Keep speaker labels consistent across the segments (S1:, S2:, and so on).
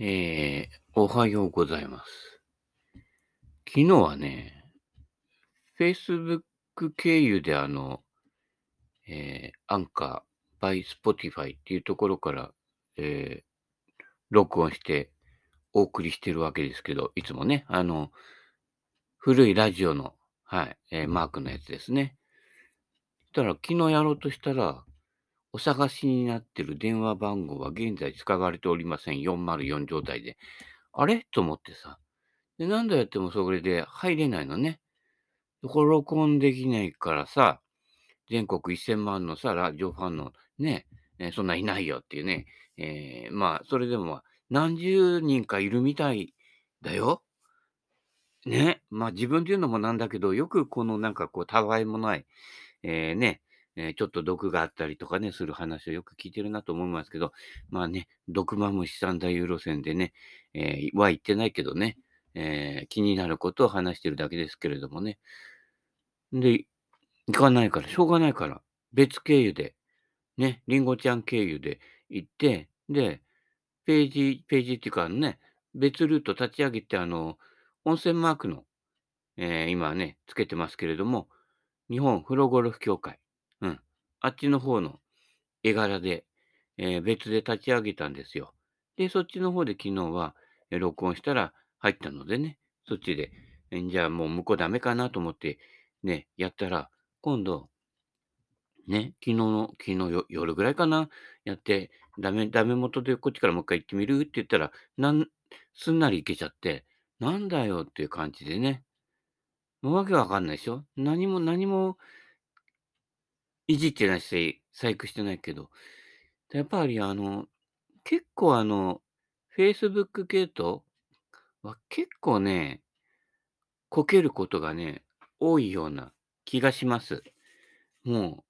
S1: えー、おはようございます。昨日はね、Facebook 経由であの、えー、アンカー、by Spotify っていうところから、えー、録音してお送りしてるわけですけど、いつもね、あの、古いラジオの、はい、えー、マークのやつですね。したら、昨日やろうとしたら、お探しになっている電話番号は現在使われておりません。404状態で。あれ？と思ってさ。で、何度やってもそれで入れないのね。これ録音できないからさ、全国1000万のさ、ラジオファンのね、えーそんないないよっていうね。えーまあ、それでも何十人かいるみたいだよ。ね。まあ自分で言うのもなんだけど、よくこのなんかこう、たわいもない、えーね、えーちょっと毒があったりとかね、する話をよく聞いてるなと思いますけど、まあね、毒マムシ三大ユーロ線でね、えーは言ってないけどね、えー気になることを話してるだけですけれどもね。で、行かないから、しょうがないから、別経由で、ね、りんごちゃん経由で行って、で、ページ、ページっていうかね、別ルート立ち上げて、あの、温泉マークの、えー今ね、つけてますけれども、日本フロゴルフ協会、うん、あっちの方の絵柄で、えー別で立ち上げたんですよ。で、そっちの方で昨日は、え録音したら入ったのでね、そっちで、えじゃあもう向こうダメかなと思って、ね、やったら、今度、ね、昨日の、昨日夜ぐらいかな、やって、ダメ、ダメ元でこっちからもう一回行ってみる？って言ったら、なん、すんなり行けちゃって、なんだよっていう感じでね。もうわけわかんないでしょ何も、何も、いじってないし、細工してないけど。やっぱりあの、結構あの、Facebook 系統は結構ね、こけることがね、多いような気がします。も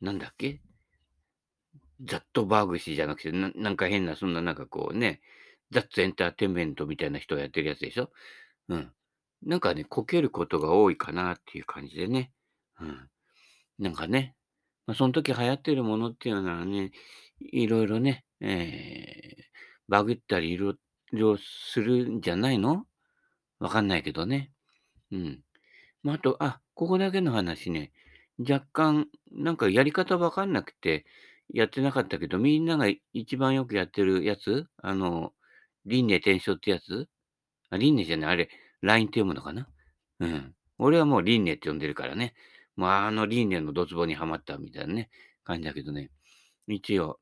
S1: う、なんだっけ？ザットバーグ氏じゃなくて、ななんか変な、そんななんかこうね、ザッツエンターテインメントみたいな人がやってるやつでしょ？うん。なんかね、こけることが多いかなっていう感じでね。うん。なんかね、まあ、その時流行ってるものっていうのはね、いろいろね、えー、バグったりいろいろするんじゃないの？わかんないけどね。うん。まあ、あと、あ、ここだけの話ね、若干、なんかやり方わかんなくて、やってなかったけど、みんなが一番よくやってるやつ？あの、輪廻転生ってやつ？あ、輪廻じゃない、あれ、LINE って読むのかな？うん。俺はもう輪廻って呼んでるからね。もうあの輪廻のドツボにはまったみたいなね、感じだけどね。一応、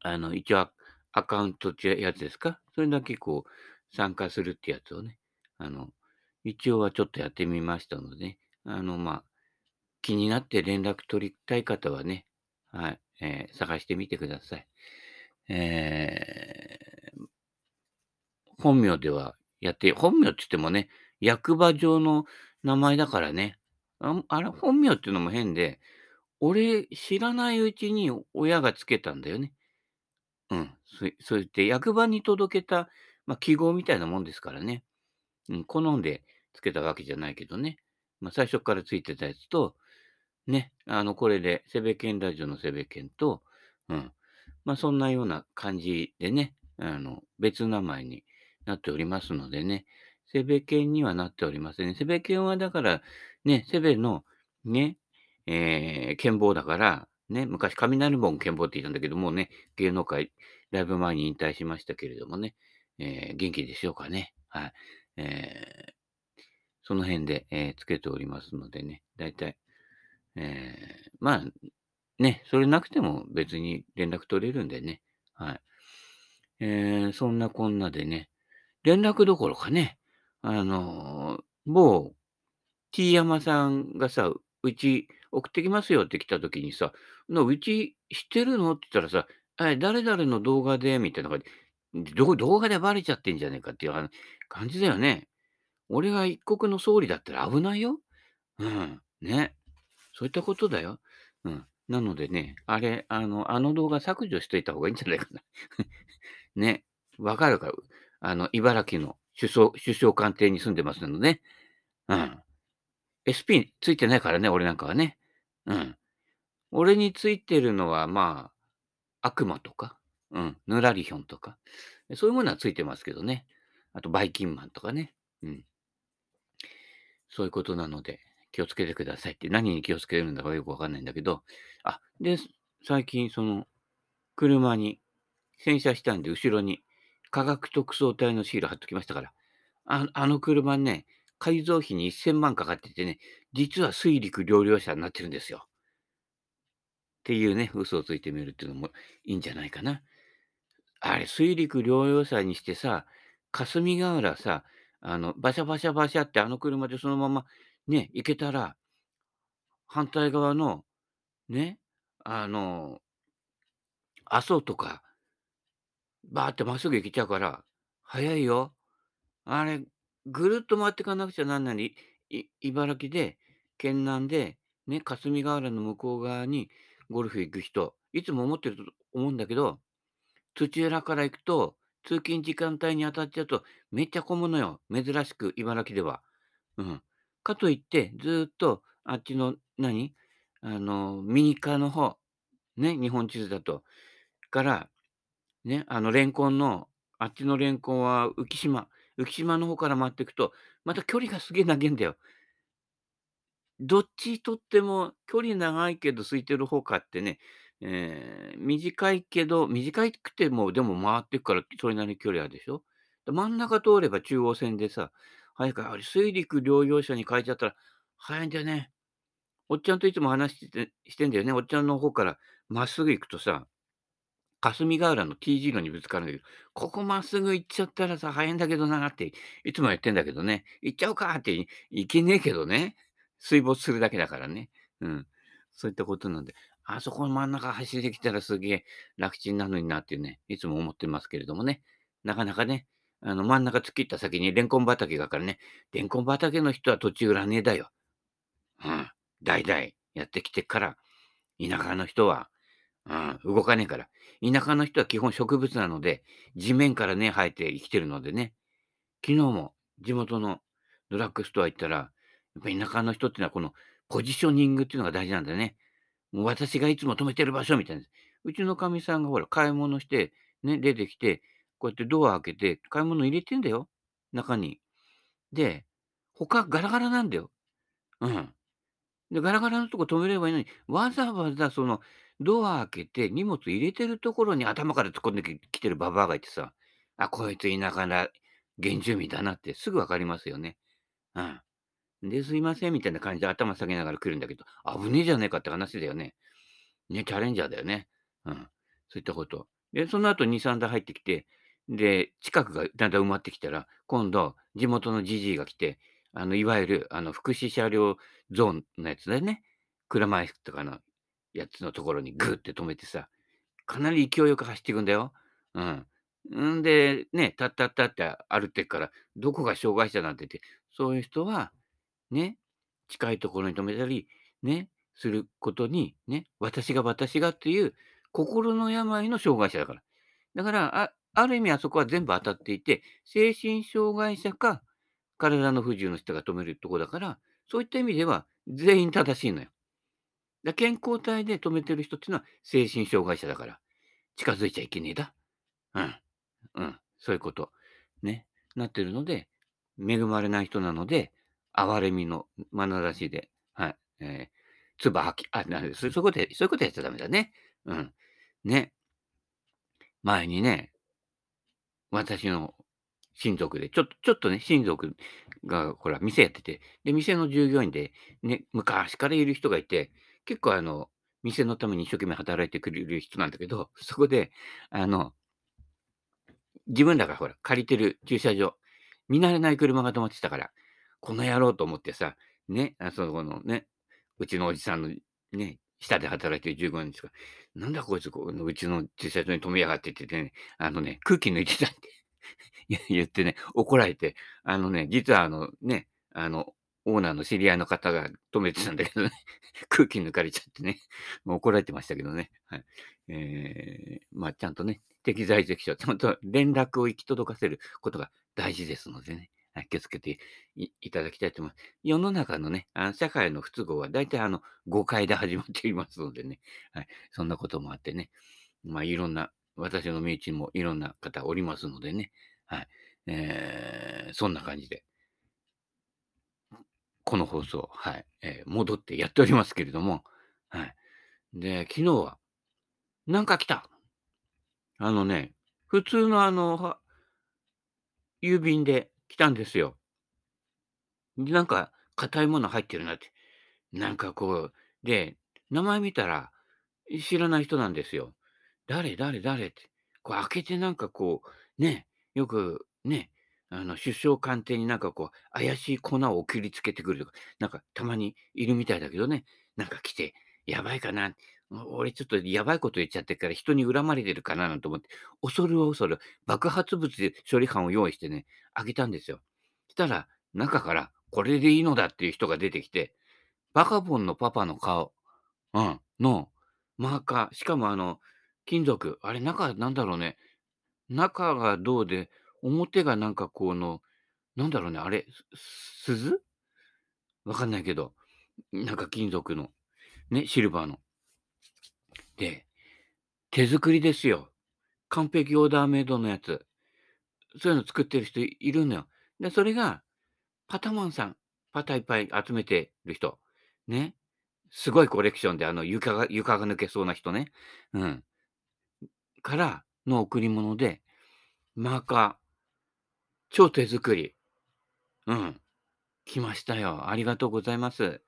S1: あの、一応アカウントってやつですか？それだけこう、参加するってやつをね、あの、一応はちょっとやってみましたので、ねあの、まあ、気になって連絡取りたい方はね、はい、えー探してみてください。えー本名ではやって、本名って言ってもね、役場上の名前だからね、ああれ、本名っていうのも変で、俺知らないうちに親がつけたんだよね。うん。そそう言って、役場に届けた、まあ、記号みたいなもんですからね。うん、好んでつけたわけじゃないけどね。まあ、最初からついてたやつと、ね、あの、これで、セベケンラジオのセベケンと、うん。まあ、そんなような感じでね、あの、別名前になっておりますのでね、セベケンにはなっておりませんね。セベケンはだから、ね、セベの、ね、えー、剣謀だから、ね、昔雷門剣謀って言ったんだけどもうね、芸能界、だいぶ前に引退しましたけれどもね、えー元気でしょうかね。はい。えーその辺で、えーつけておりますのでね、だいたい、えーまあ、ね、それなくても別に連絡取れるんでね、はい。えーそんなこんなでね、連絡どころかね、あの某 T 山さんがさ、うち送ってきますよって来た時にさ、なうち知ってるの？って言ったらさ、あ誰々の動画で、みたいな感じど動画でバレちゃってんじゃねえかっていう感じだよね。俺が一国の総理だったら危ないよ。うん。ね。そういったことだよ。うん。なのでね、あれ、あの、あの動画削除しといた方がいいんじゃないかな。ね。わかるか？あの、茨城の首相、首相官邸に住んでますのでね。うん。SP ついてないからね、俺なんかはね。うん。俺についてるのは、まあ、悪魔とか、うん、ぬらりひょんとか、そういうものはついてますけどね。あと、バイキンマンとかね。うん。そういうことなので、気をつけてくださいって、何に気をつけるんだかよくわかんないんだけど、あ、で、最近、その、車に洗車したんで、後ろに科学特捜隊のシール貼っときましたから、ああの車ね、改造費に1000万かかっててね、実は水陸両用車になってるんですよ。っていうね、嘘をついてみるっていうのもいいんじゃないかな。あれ、水陸両用車にしてさ、霞ヶ浦さ、あの、バシャバシャバシャってあの車でそのままね、行けたら、反対側の、ね、あの、阿蘇とか、バーってまっすぐ行けちゃうから、早いよ。あれ、ぐるっと回っていかなくちゃなんないに、い茨城で、県南で、ね、霞ヶ浦の向こう側にゴルフ行く人、いつも思ってると思うんだけど、土浦から行くと、通勤時間帯に当たっちゃうと、めっちゃ混むのよ。珍しく、茨城では。うん。かといって、ずっと、あっちの、何？あの、右側の方、ね、日本地図だと。から、ね、あの、レンコンの、あっちのレンコンは浮島。浮島の方から回っていくと、また距離がすげえ長いんだよ。どっちとっても距離長いけど空いてる方かってね、えー、短いけど、短くてもでも回っていくからそれなりに距離あるでしょ。真ん中通れば中央線でさ、早いから、あれ水陸両用車に変えちゃったら早いんだよね。おっちゃんといつも話してしてんだよね。おっちゃんの方からまっすぐ行くとさ、霞ヶ浦の T 字路にぶつかるんだけど、ここまっすぐ行っちゃったらさ、早いんだけどなって、いつも言ってんだけどね、行っちゃうかって行けねえけどね。水没するだけだからね。うん。そういったことなんで、あそこの真ん中走ってきたらすげえ楽ちんなのになってね、いつも思ってますけれどもね。なかなかね、あの真ん中突っ切った先にレンコン畑があからね、レンコン畑の人は土地売らねえだよ。うん。代々やってきてから、田舎の人は、うん、動かねえから。田舎の人は基本植物なので、地面から根生えて生きてるのでね。昨日も地元のドラッグストア行ったら、やっぱ田舎の人っていうのはこのポジショニングっていうのが大事なんだよね。もう私がいつも止めてる場所みたいな。うちのかみさんがほら、買い物して、ね、出てきて、こうやってドア開けて、買い物入れてんだよ。中に。で、他ガラガラなんだよ。うん。で、ガラガラのとこ止めればいいのに、わざわざそのドア開けて荷物入れてるところに頭から突っ込んできてるババアがいてさ、あ、こいつ田舎な原住民だなってすぐわかりますよね。うん。で、すいませんみたいな感じで頭下げながら来るんだけど、危ねえじゃねえかって話だよね。ね、チャレンジャーだよね。うん。そういったこと。で、その後2、3台入ってきて、で、近くがだんだん埋まってきたら、今度、地元のじじいが来て、あの、いわゆる、あの、福祉車両ゾーンのやつだよね。車椅子とかのやつのところにグーって止めてさ、かなり勢いよく走っていくんだよ。うん。んで、ね、たったったって歩ってから、どこが障害者なんて言って、そういう人は、ね、近いところに止めたり、ね、することに、ね、私が私がっていう心の病の障害者だから。だから、あある意味あそこは全部当たっていて、精神障害者か体の不自由の人が止めるとこだから、そういった意味では全員正しいのよ。だ健康体で止めてる人っていうのは精神障害者だから、近づいちゃいけねえだ。うん。うん。そういうこと。ね。なってるので、恵まれない人なので、哀れみの眼差しで、はい、えー、唾吐き、あ、なんで、そういうことで、そういうことやっちゃダメだね。うん。ね。前にね、私の親族で、ちょっと、ちょっとね、親族が、ほら、店やってて、で、店の従業員で、ね、昔からいる人がいて、結構あの、店のために一生懸命働いてくれる人なんだけど、そこで、あの、自分らがほら、借りてる駐車場、見慣れない車が止まってたから、この野郎と思ってさ、ね、あそこのね、うちのおじさんのね、下で働いてる15人ですからなんだこいつ、このうちの駐車場に止めやがってって言ってね、あのね、空気抜いてたって 言ってね、怒られて、あのね、実はあのね、あの、オーナーの知り合いの方が止めてたんだけどね、空気抜かれちゃってね、もう怒られてましたけどね。はい。えー、まあ、ちゃんとね、適材適所、ちゃんと連絡を行き届かせることが大事ですのでね。はい気をつけていただきたいと思います。世の中のね、あの社会の不都合は大体あの誤解で始まっていますのでね、はい、そんなこともあってね、まあいろんな私の身内にもいろんな方おりますのでね。はい。えー、そんな感じで。この放送、はい、えー、戻ってやっておりますけれども、はい。で、昨日は、なんか来た。あのね、普通のあの、郵便で来たんですよ。なんか、硬いもの入ってるなって。なんかこう、で、名前見たら、知らない人なんですよ。誰誰誰って。こう開けてなんかこう、ね、よくね、あの、首相官邸になんかこう、怪しい粉を送りつけてくるとか、なんかたまにいるみたいだけどね、なんか来て、やばいかな。俺ちょっとやばいこと言っちゃってから人に恨まれてるかななんて思って、恐る恐る爆発物処理班を用意してね、開けたんですよ。したら、中からこれでいいのだっていう人が出てきて、バカボンのパパの顔、うん、のマーカー、しかもあの、金属、あれ中なんだろうね。中が銅で、表がなんかこの、なんだろうね、あれ、鈴？わかんないけど、なんか金属の、ね、シルバーの。で、手作りですよ。完璧オーダーメイドのやつ。そういうの作ってる人いるのよ。で、それが、パタマンさん。パタいっぱい集めてる人。ね。すごいコレクションで、あの、床が、床が抜けそうな人ね。うん。からの贈り物で、マーカー、超手作り。うん。来ましたよ。ありがとうございます。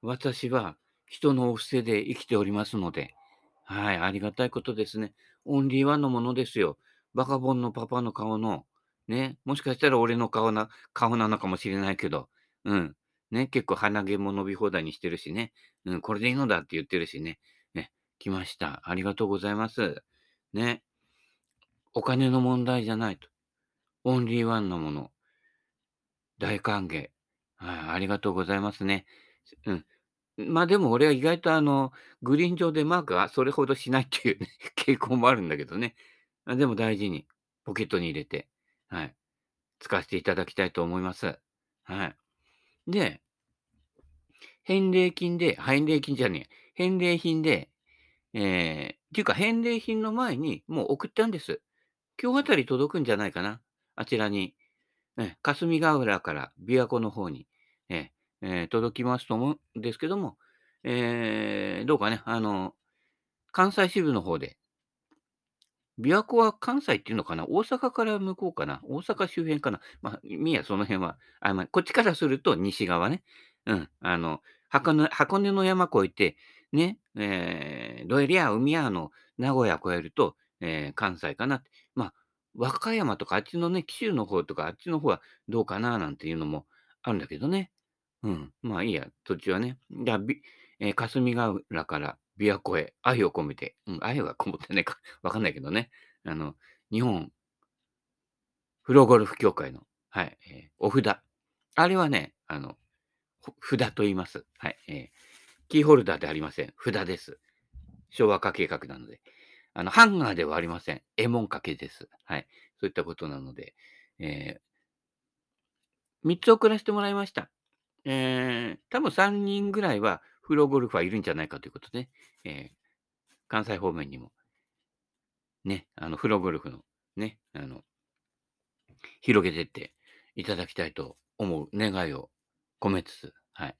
S1: 私は人のお布施で生きておりますので、はい、ありがたいことですね。オンリーワンのものですよ。バカボンのパパの顔の、ね、もしかしたら俺の顔な、顔なのかもしれないけど、うん。ね、結構鼻毛も伸び放題にしてるしね。うん、これでいいのだって言ってるしね。ね、来ました。ありがとうございます。ね。お金の問題じゃないと。オンリーワンのもの。大歓迎。はい、ありがとうございますね。うん。まあでも俺は意外とあの、グリーン上でマークはそれほどしないっていうね、傾向もあるんだけどね。でも大事にポケットに入れて、はい。使わせていただきたいと思います。はい。で、返礼金で、返礼金じゃねえ、返礼品で、えー、っていうか返礼品の前にもう送ったんです。今日あたり届くんじゃないかな。あちらに。え霞ヶ浦から琵琶湖の方に、ええー、届きますと思うんですけども、えー、どうかね、あの、関西支部の方で、琵琶湖は関西っていうのかな大阪から向こうかな大阪周辺かなまあ、みや、その辺は、あ、まあ、こっちからすると西側ね。うん。あの、箱根箱根の山越えて、ね、えー、どえりや海やの名古屋越えると、えー、関西かな。まあ、和歌山とかあっちのね、紀州の方とかあっちの方はどうかななんていうのもあるんだけどね。うん。まあいいや、土地はね。じゃあ、えー、霞ヶ浦から琵琶湖へ愛を込めて、うん、愛はこもってないか わかんないけどね。あの、日本プロゴルフ協会の、はい、えー、お札。あれはね、あの、札と言います。はい、えー、キーホルダーでありません。札です。昭和化計画なので。あの、ハンガーではありません。エモン掛けです。はい。そういったことなので、えー、3つ送らせてもらいました。えー、多分3人ぐらいはプローゴルファーいるんじゃないかということで、えー、関西方面にも、ね、あの、プローゴルフの、ね、あの、広げてっていただきたいと思う願いを込めつつ、はい。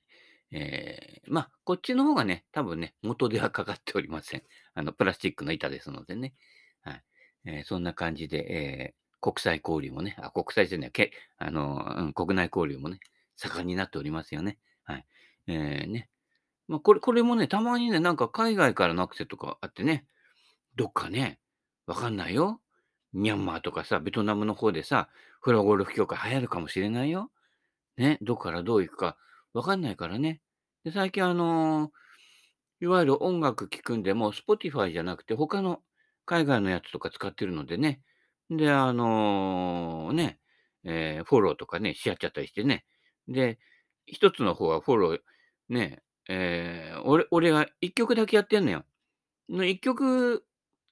S1: えー、まあ、こっちの方がね、多分ね、元ではかかっておりません。あの、プラスチックの板ですのでね。はい。えー、そんな感じで、えー、国際交流もね、あ、国際じゃない、けあの、うん、国内交流もね、盛んになっておりますよね。はい。えー、ね。まあ、これ、これもね、たまにね、なんか海外からのアクセとかあってね、どっかね、わかんないよ。ミャンマーとかさ、ベトナムの方でさ、フラゴルフ協会流行るかもしれないよ。ね、どっからどう行くかわかんないからね。で、最近あのー、いわゆる音楽聴くんでも、Spotify じゃなくて、他の海外のやつとか使ってるのでね。で、あのー、ね、えー、フォローとかね、し合っちゃったりしてね。で、一つの方はフォロー、ね、えー、俺、俺が一曲だけやってんのよ。一曲、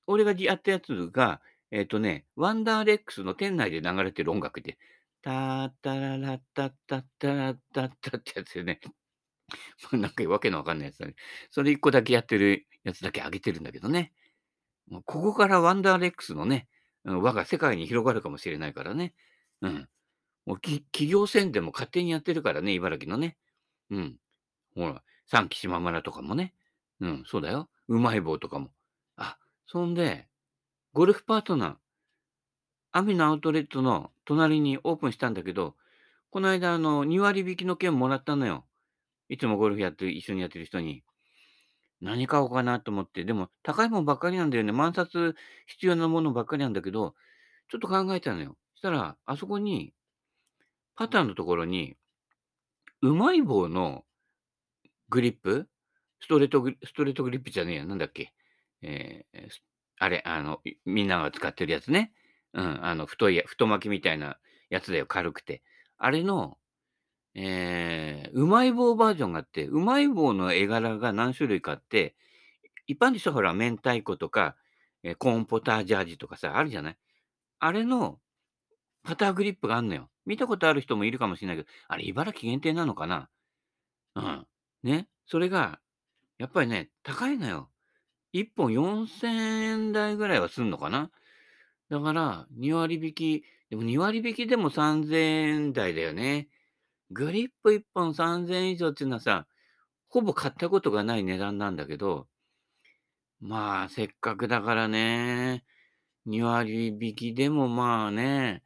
S1: 俺がやったやつが、えっ、とね、ワンダーレックスの店内で流れてる音楽で、タータララッタッタッタラッタッタってやつでね。なんかわけのわかんないやつだね。それ一個だけやってるやつだけあげてるんだけどね。ここからワンダーレックスのね、うん、輪が世界に広がるかもしれないからね。うん。もう企業宣伝も勝手にやってるからね、茨城のね。うん。ほら、三木島村とかもね。うん、そうだよ。うまい棒とかも。あ、そんで、ゴルフパートナー、アミのアウトレットの隣にオープンしたんだけど、この間、あの、2割引きの券もらったのよ。いつもゴルフやって、一緒にやってる人に。何買おうかなと思って、でも高いもんばっかりなんだよね。万冊必要なものばっかりなんだけど、ちょっと考えたのよ。そしたら、あそこに、パターンのところに、うまい棒のグリップ？ストレートグストレートグリップじゃねえや、なんだっけ？えー、あれ、あの、みんなが使ってるやつね。うん、あの、太い、太巻きみたいなやつだよ、軽くて。あれの、えー、うまい棒バージョンがあって、うまい棒の絵柄が何種類かあって、一般でしょ、ほら、明太子とか、えー、コーンポタージャージとかさ、あるじゃない？あれのパターグリップがあんのよ。見たことある人もいるかもしれないけど、あれ、茨城限定なのかな？うん。ね。それが、やっぱりね、高いのよ。1本4000円台ぐらいはすんのかな？だから、2割引き、でも2割引きでも3000円台だよね。グリップ1本3000円以上っていうのはさ、ほぼ買ったことがない値段なんだけど、まあ、せっかくだからね、2割引きでもまあね、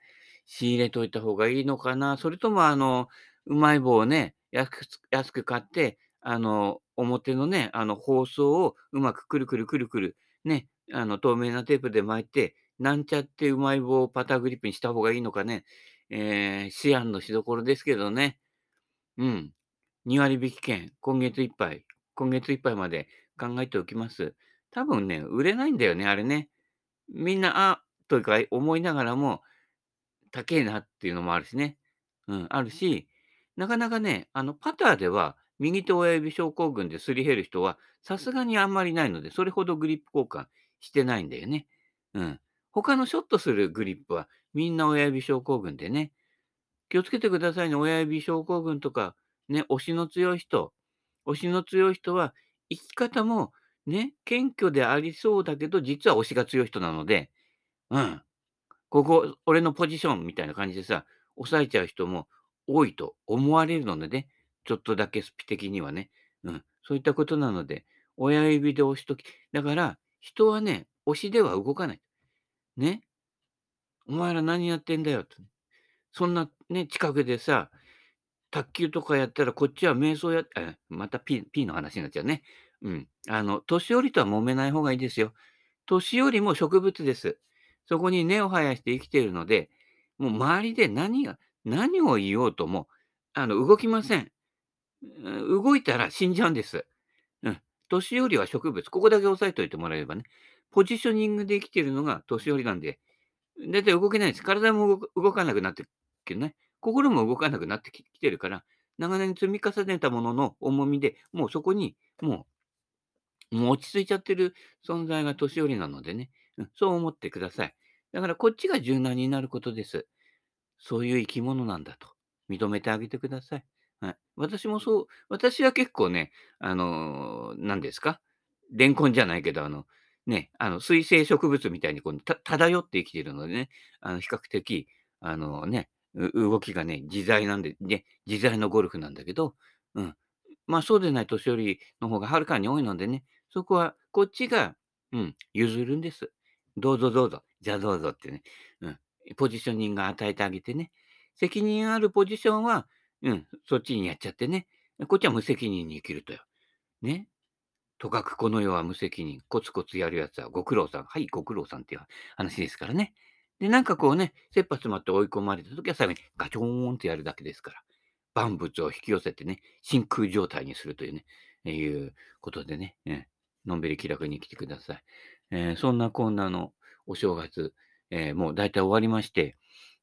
S1: 仕入れといた方がいいのかな。それとも、あの、うまい棒をね、安く安く買って、あの、表のね、あの、包装をうまくくるくるくるくる、ね、あの、透明なテープで巻いて、なんちゃってうまい棒をパターグリップにした方がいいのかね、えー、思案のしどころですけどね。うん。2割引き券、今月いっぱい、今月いっぱいまで考えておきます。多分ね、売れないんだよね、あれね。みんな、あ、というか思いながらも、高えなっていうのもあるしね。うん、あるし、なかなかね、あの、パターでは、右手親指症候群ですり減る人は、さすがにあんまりないので、それほどグリップ交換してないんだよね。うん。他のショットするグリップは、みんな親指症候群でね。気をつけてくださいね。親指症候群とか、ね、押しの強い人。押しの強い人は、生き方も、ね、謙虚でありそうだけど、実は押しが強い人なので、うん。ここ、俺のポジションみたいな感じでさ、抑えちゃう人も多いと思われるのでね、ちょっとだけスピ的にはね。うん。そういったことなので、親指で押しとき。だから、人はね、押しでは動かない。ね。お前ら何やってんだよと。そんなね、近くでさ、卓球とかやったらこっちは瞑想や、あまた P, P の話になっちゃうね。うん。あの、年寄りとは揉めない方がいいですよ。年寄りも植物です。そこに根を生やして生きているので、もう周りで何が、何を言おうとも、あの、動きません。動いたら死んじゃうんです。うん。年寄りは植物。ここだけ押さえておいてもらえればね。ポジショニングで生きているのが年寄りなんで、だいたい動けないです。体も動かなくなってけどね。心も動かなくなってきてるから、長年積み重ねたものの重みで、もうそこに、もう、もう落ち着いちゃってる存在が年寄りなのでね、うん、そう思ってください。だからこっちが柔軟になることです。そういう生き物なんだと認めてあげてください。はい。私もそう、私は結構ね、あのー、何ですか？レンコンじゃないけど、あの、ね、あの、水生植物みたいにこう漂って生きてるのでね、あの、比較的、あのね、動きがね、自在なんで、ね、自在のゴルフなんだけど、うん。まあそうでない年寄りの方がはるかに多いのでね、そこはこっちが、うん、譲るんです。どうぞどうぞ、じゃあどうぞってね、うん。ポジショニング与えてあげてね。責任あるポジションは、うん、そっちにやっちゃってね。こっちは無責任に生きるとよ。ね。とかくこの世は無責任。コツコツやるやつはご苦労さん。はい、ご苦労さんっていう話ですからね。で、なんかこうね、切羽詰まって追い込まれた時は最後にガチョーンってやるだけですから。万物を引き寄せてね、真空状態にするというね、えいうことでね、えのんびり気楽に来てください。えー、そんなこんなのお正月、えー、もう大体終わりまして、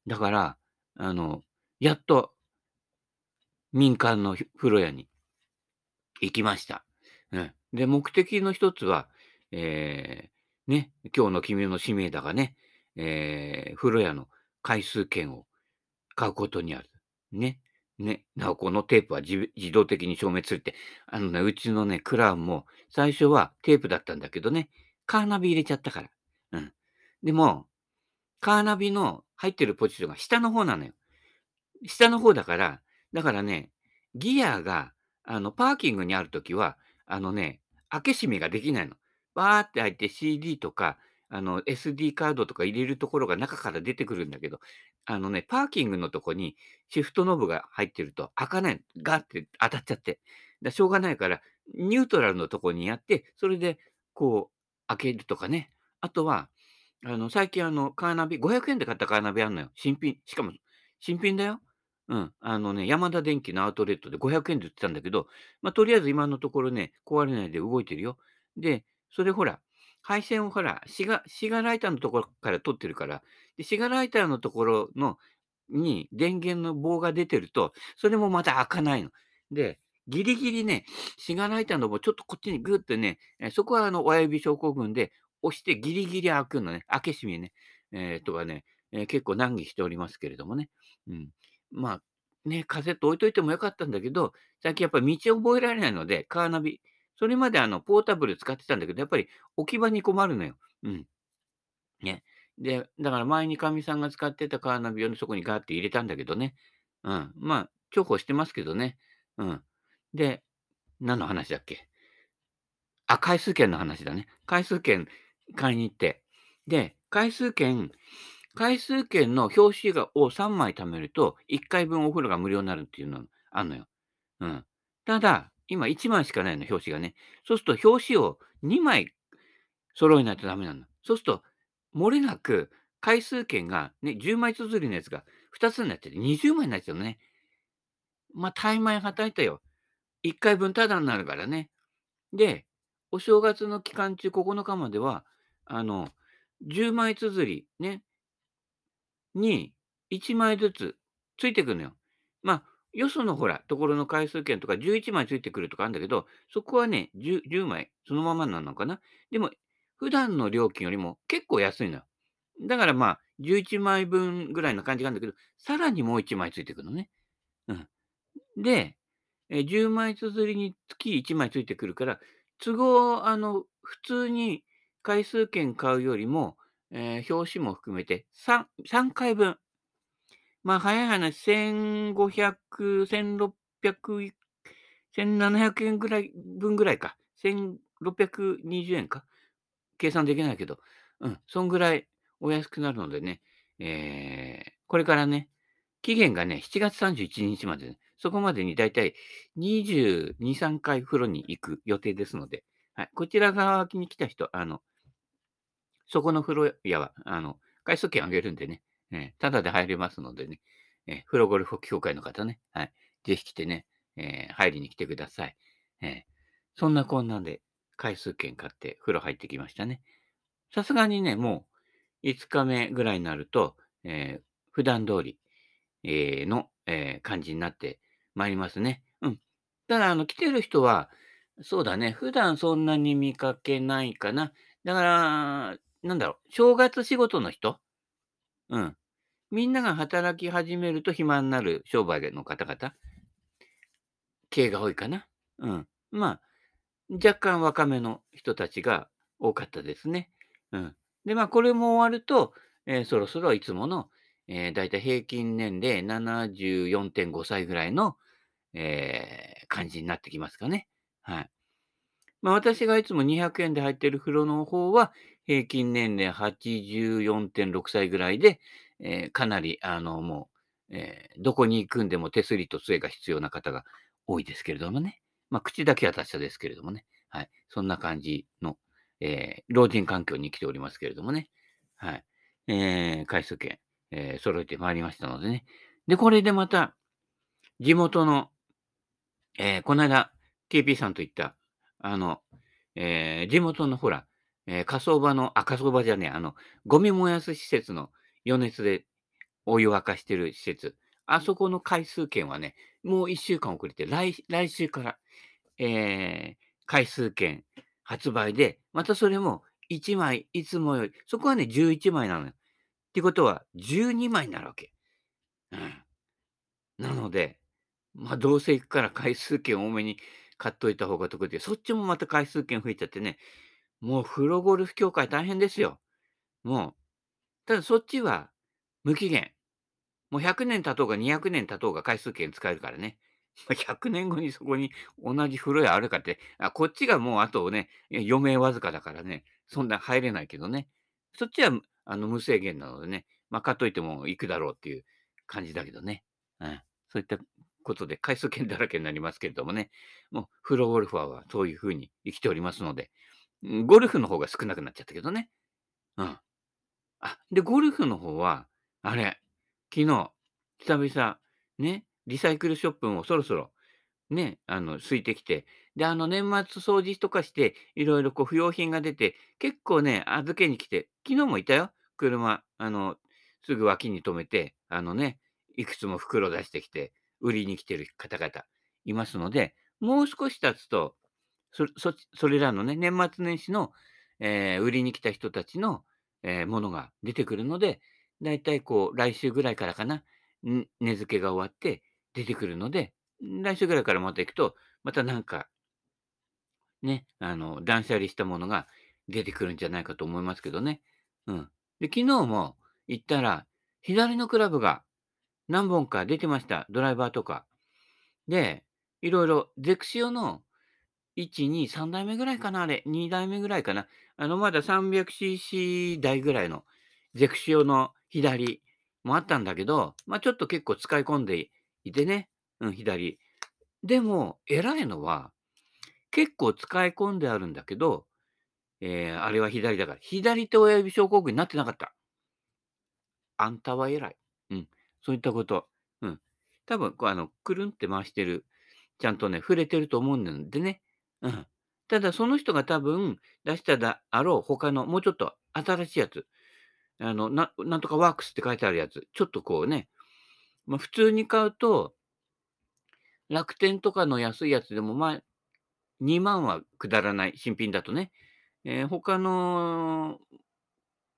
S1: だから、あの、やっと民間の風呂屋に行きました。うん、で、目的の一つは、えー、ね、今日の君の使命だがね、えー、風呂屋の回数券を買うことにある。ね。ね。なお、このテープは自動的に消滅するって。あのね、うちのね、クラウンも最初はテープだったんだけどね、カーナビ入れちゃったから。うん。でも、カーナビの入ってるポジションが下の方なのよ。下の方だから、だからね、ギアが、あの、パーキングにあるときは、あのね、開け閉めができないの。バーって開いて CD とか、あの、SD カードとか入れるところが中から出てくるんだけど、あのね、パーキングのとこにシフトノブが入ってると開かない。ガーって当たっちゃって。だしょうがないから、ニュートラルのとこにやって、それで、こう、開けるとかね。あとは、あの、最近あの、カーナビ、500円で買ったカーナビあんのよ。新品。しかも、新品だよ。うん。あのね、ヤマダ電機のアウトレットで500円で売ってたんだけど、まあ、とりあえず今のところね、壊れないで動いてるよ。で、それほら、配線をほら、シガシガライターのところから取ってるから、でシガライターのところのに電源の棒が出てると、それもまた開かないの。で、ギリギリね、シガライターの棒ちょっとこっちにグッてね、えそこはあの親指症候群で押してギリギリ開くのね。開け閉めね。えー、とかね、えー、結構難儀しておりますけれどもね。うん。まあ、ね、カセット置いといてもよかったんだけど、最近やっぱり道を覚えられないので、カーナビ。それまであの、ポータブル使ってたんだけど、やっぱり置き場に困るのよ。うん。ね。で、だから前にかみさんが使ってたカーナビをそこにガーって入れたんだけどね。うん。まあ、重宝してますけどね。うん。で、何の話だっけ？あ、回数券の話だね。回数券買いに行って。で、回数券、回数券の表紙を3枚貯めると、1回分お風呂が無料になるっていうのあんのよ。うん。ただ、今1枚しかないの、表紙がね。そうすると、表紙を2枚揃えないとダメなの。そうすると、漏れなく回数券がね、10枚綴りのやつが2つになってて、20枚になっちゃうのね。まあ、怠慢はたいたよ。1回分タダになるからね。で、お正月の期間中9日までは、あの、10枚綴りね、に1枚ずつついてくるのよ。まあ、よそのほら、ところの回数券とか11枚ついてくるとかあるんだけど、そこはね、10, 10枚そのままなのかな。でも、普段の料金よりも結構安いのよ。だからまあ、11枚分ぐらいの感じがあるんだけど、さらにもう1枚ついてくるのね。うん。で、え10枚綴りにつき1枚ついてくるから、都合、あの、普通に回数券買うよりも、えー、表紙も含めて 3, 3回分。まあ、早い話、1500、1600、1700円ぐらい分ぐらいか。1620円か。計算できないけど、うん、そんぐらいお安くなるのでね、えー、これからね、期限がね、7月31日まで、ね、そこまでにだいたい22、3回風呂に行く予定ですので、はい、こちら側に来た人、あの、そこの風呂屋は、あの、回数券あげるんでね、えー、ただで入れますのでね、えー、風呂ゴルフ協会の方ね、はい、ぜひ来てね、えー、入りに来てください。えそんなこんなんで、回数券買って風呂入ってきましたね。さすがにね、もう5日目ぐらいになると、えー、普段通り、えー、の、えー、感じになってまいりますね。うん。ただ、あの、来てる人は、そうだね、普段そんなに見かけないかな。だから、なんだろう、正月仕事の人？うん。みんなが働き始めると暇になる商売の方々？系が多いかな？うん。まあ、若干若めの人たちが多かったですね。うん。で、まあ、これも終わると、えー、そろそろいつもの、えー、だいたい平均年齢74.5歳ぐらいの、えー、感じになってきますかね。はい。まあ、私がいつも200円で入ってる風呂の方は、平均年齢84.6歳ぐらいで、えー、かなり、あの、もう、えー、どこに行くんでも手すりと杖が必要な方が多いですけれどもね。まあ、口だけは達者ですけれどもね。はい。そんな感じの、えー、老人環境に来ておりますけれどもね。はい。えー、回数券、えー、揃えてまいりましたのでね。で、これでまた、地元の、えー、この間、KP さんと言った、あの、えー、地元のほら、えー、火葬場の、あ、火葬場じゃねえ、あの、ゴミ燃やす施設の余熱でお湯沸かしてる施設。あそこの回数券はね、もう1週間遅れて、来来週から、えー、回数券発売で、またそれも1枚、いつもより、そこはね、11枚なのよ。ってことは、12枚になるわけ。うん。なので、まあ、どうせ行くから回数券多めに買っといた方が得で、そっちもまた回数券増えちゃってね、もうプロゴルフ協会大変ですよ。もう、ただそっちは無期限。もう100年経とうが200年経とうが回数券使えるからね。100年後にそこに同じ風呂屋あるかって、あこっちがもうあとね、余命わずかだからね、そんな入れないけどね。そっちはあの無制限なのでね、まあ、買っといても行くだろうっていう感じだけどね。うん、そういったことで回数券だらけになりますけれどもね、もうプロゴルファーはそういうふうに生きておりますので、ゴルフの方が少なくなっちゃったけどね。うん。あ、で、ゴルフの方は、あれ、昨日、久々、ね、リサイクルショップもそろそろ、ね、あの、空いてきて、で、あの、年末掃除とかして、いろいろこう、不要品が出て、結構ね、預けに来て、昨日もいたよ、車。あの、すぐ脇に止めて、あのね、いくつも袋出してきて、売りに来てる方々いますので、もう少し経つと、そそそれらのね、年末年始の、えー、売りに来た人たちの、えー、ものが出てくるので、だいたいこう、来週ぐらいからかな、値付けが終わって出てくるので、来週ぐらいからまた行くと、またなんか、ね、あの、断捨離したものが出てくるんじゃないかと思いますけどね。うん。で、昨日も行ったら、左のクラブが何本か出てました。ドライバーとか。で、いろいろ、ゼクシオの1、2、3代目ぐらいかな、あれ。2代目ぐらいかな。あの、まだ 300cc 台ぐらいのゼクシオの左もあったんだけど、まあ、ちょっと結構使い込んでいてね。うん、左。でも、偉いのは、結構使い込んであるんだけど、えー、あれは左だから、左手親指症候群になってなかった。あんたは偉い。うん。そういったこと。うん。多分、こう、あの、くるんって回してる。ちゃんとね、触れてると思うんでね。うん。ただ、その人が多分出しただあろう他の、もうちょっと新しいやつ。あの、ななんとかワークスって書いてあるやつ。ちょっとこうね、まあ、普通に買うと、楽天とかの安いやつでも、まあ、2万は下らない、新品だとね。えー、他の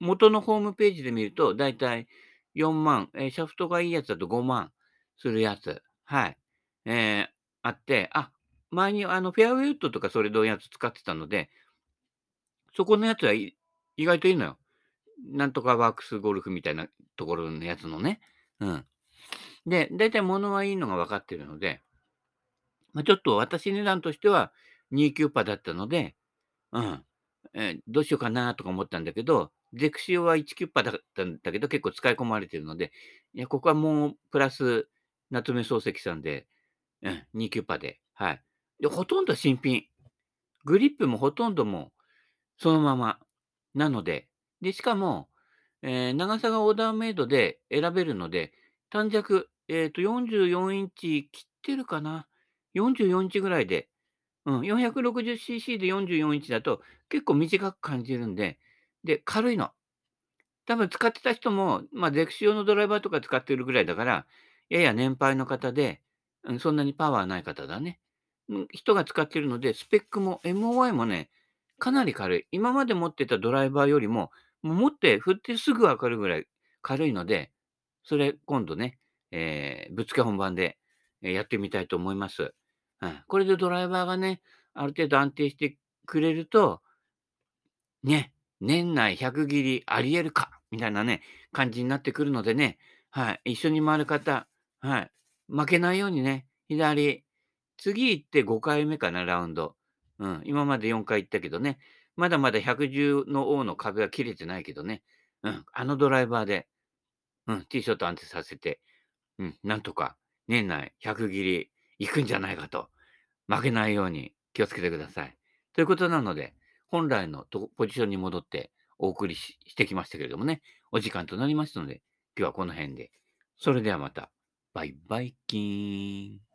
S1: 元のホームページで見ると、だいたい4万、えー、シャフトがいいやつだと5万するやつ。はい。えー、あって、あ、前にあのフェアウェイウッドとかそれのやつ使ってたので、そこのやつは意外といいのよ。なんとかワークスゴルフみたいなところのやつのね。うん。で、だいたい物はいいのが分かってるので、まあ、ちょっと私値段としては29パだったので、うん。え、どうしようかなとか思ったんだけど、ゼクシオは1キュッパだったんだけど、結構使い込まれてるので、いや、ここはもうプラス、夏目漱石さんで、うん、2キュッパで、はい。で、ほとんど新品。グリップもほとんどもそのまま。なので、で、しかも、えー、長さがオーダーメイドで選べるので、短尺、えっ、ー、と、44インチ切ってるかな ?44 インチぐらいで、うん、460cc で44インチだと結構短く感じるんで、で、軽いの。多分使ってた人も、まあ、ゼクシオのドライバーとか使ってるぐらいだから、やや年配の方で、うん、そんなにパワーない方だね。人が使ってるので、スペックも MOI もね、かなり軽い。今まで持ってたドライバーよりも、も持って振ってすぐわかるぐらい軽いので、それ今度ね、えー、ぶっつけ本番でやってみたいと思います。うん、これでドライバーがね、ある程度安定してくれると、ね、年内100切りあり得るかみたいなね、感じになってくるのでね、はい、一緒に回る方、はい、負けないようにね、左、次行って5回目かな、ラウンド。うん、今まで4回行ったけどね、まだまだ110の王の壁は切れてないけどね、うん、あのドライバーで、うん、ティーショット安定させて、うん、なんとか年内100切り行くんじゃないかと、負けないように気をつけてください。ということなので、本来のポジションに戻ってお送りしてきましたけれどもね、お時間となりましたので、今日はこの辺で。それではまた、バイバイキーン。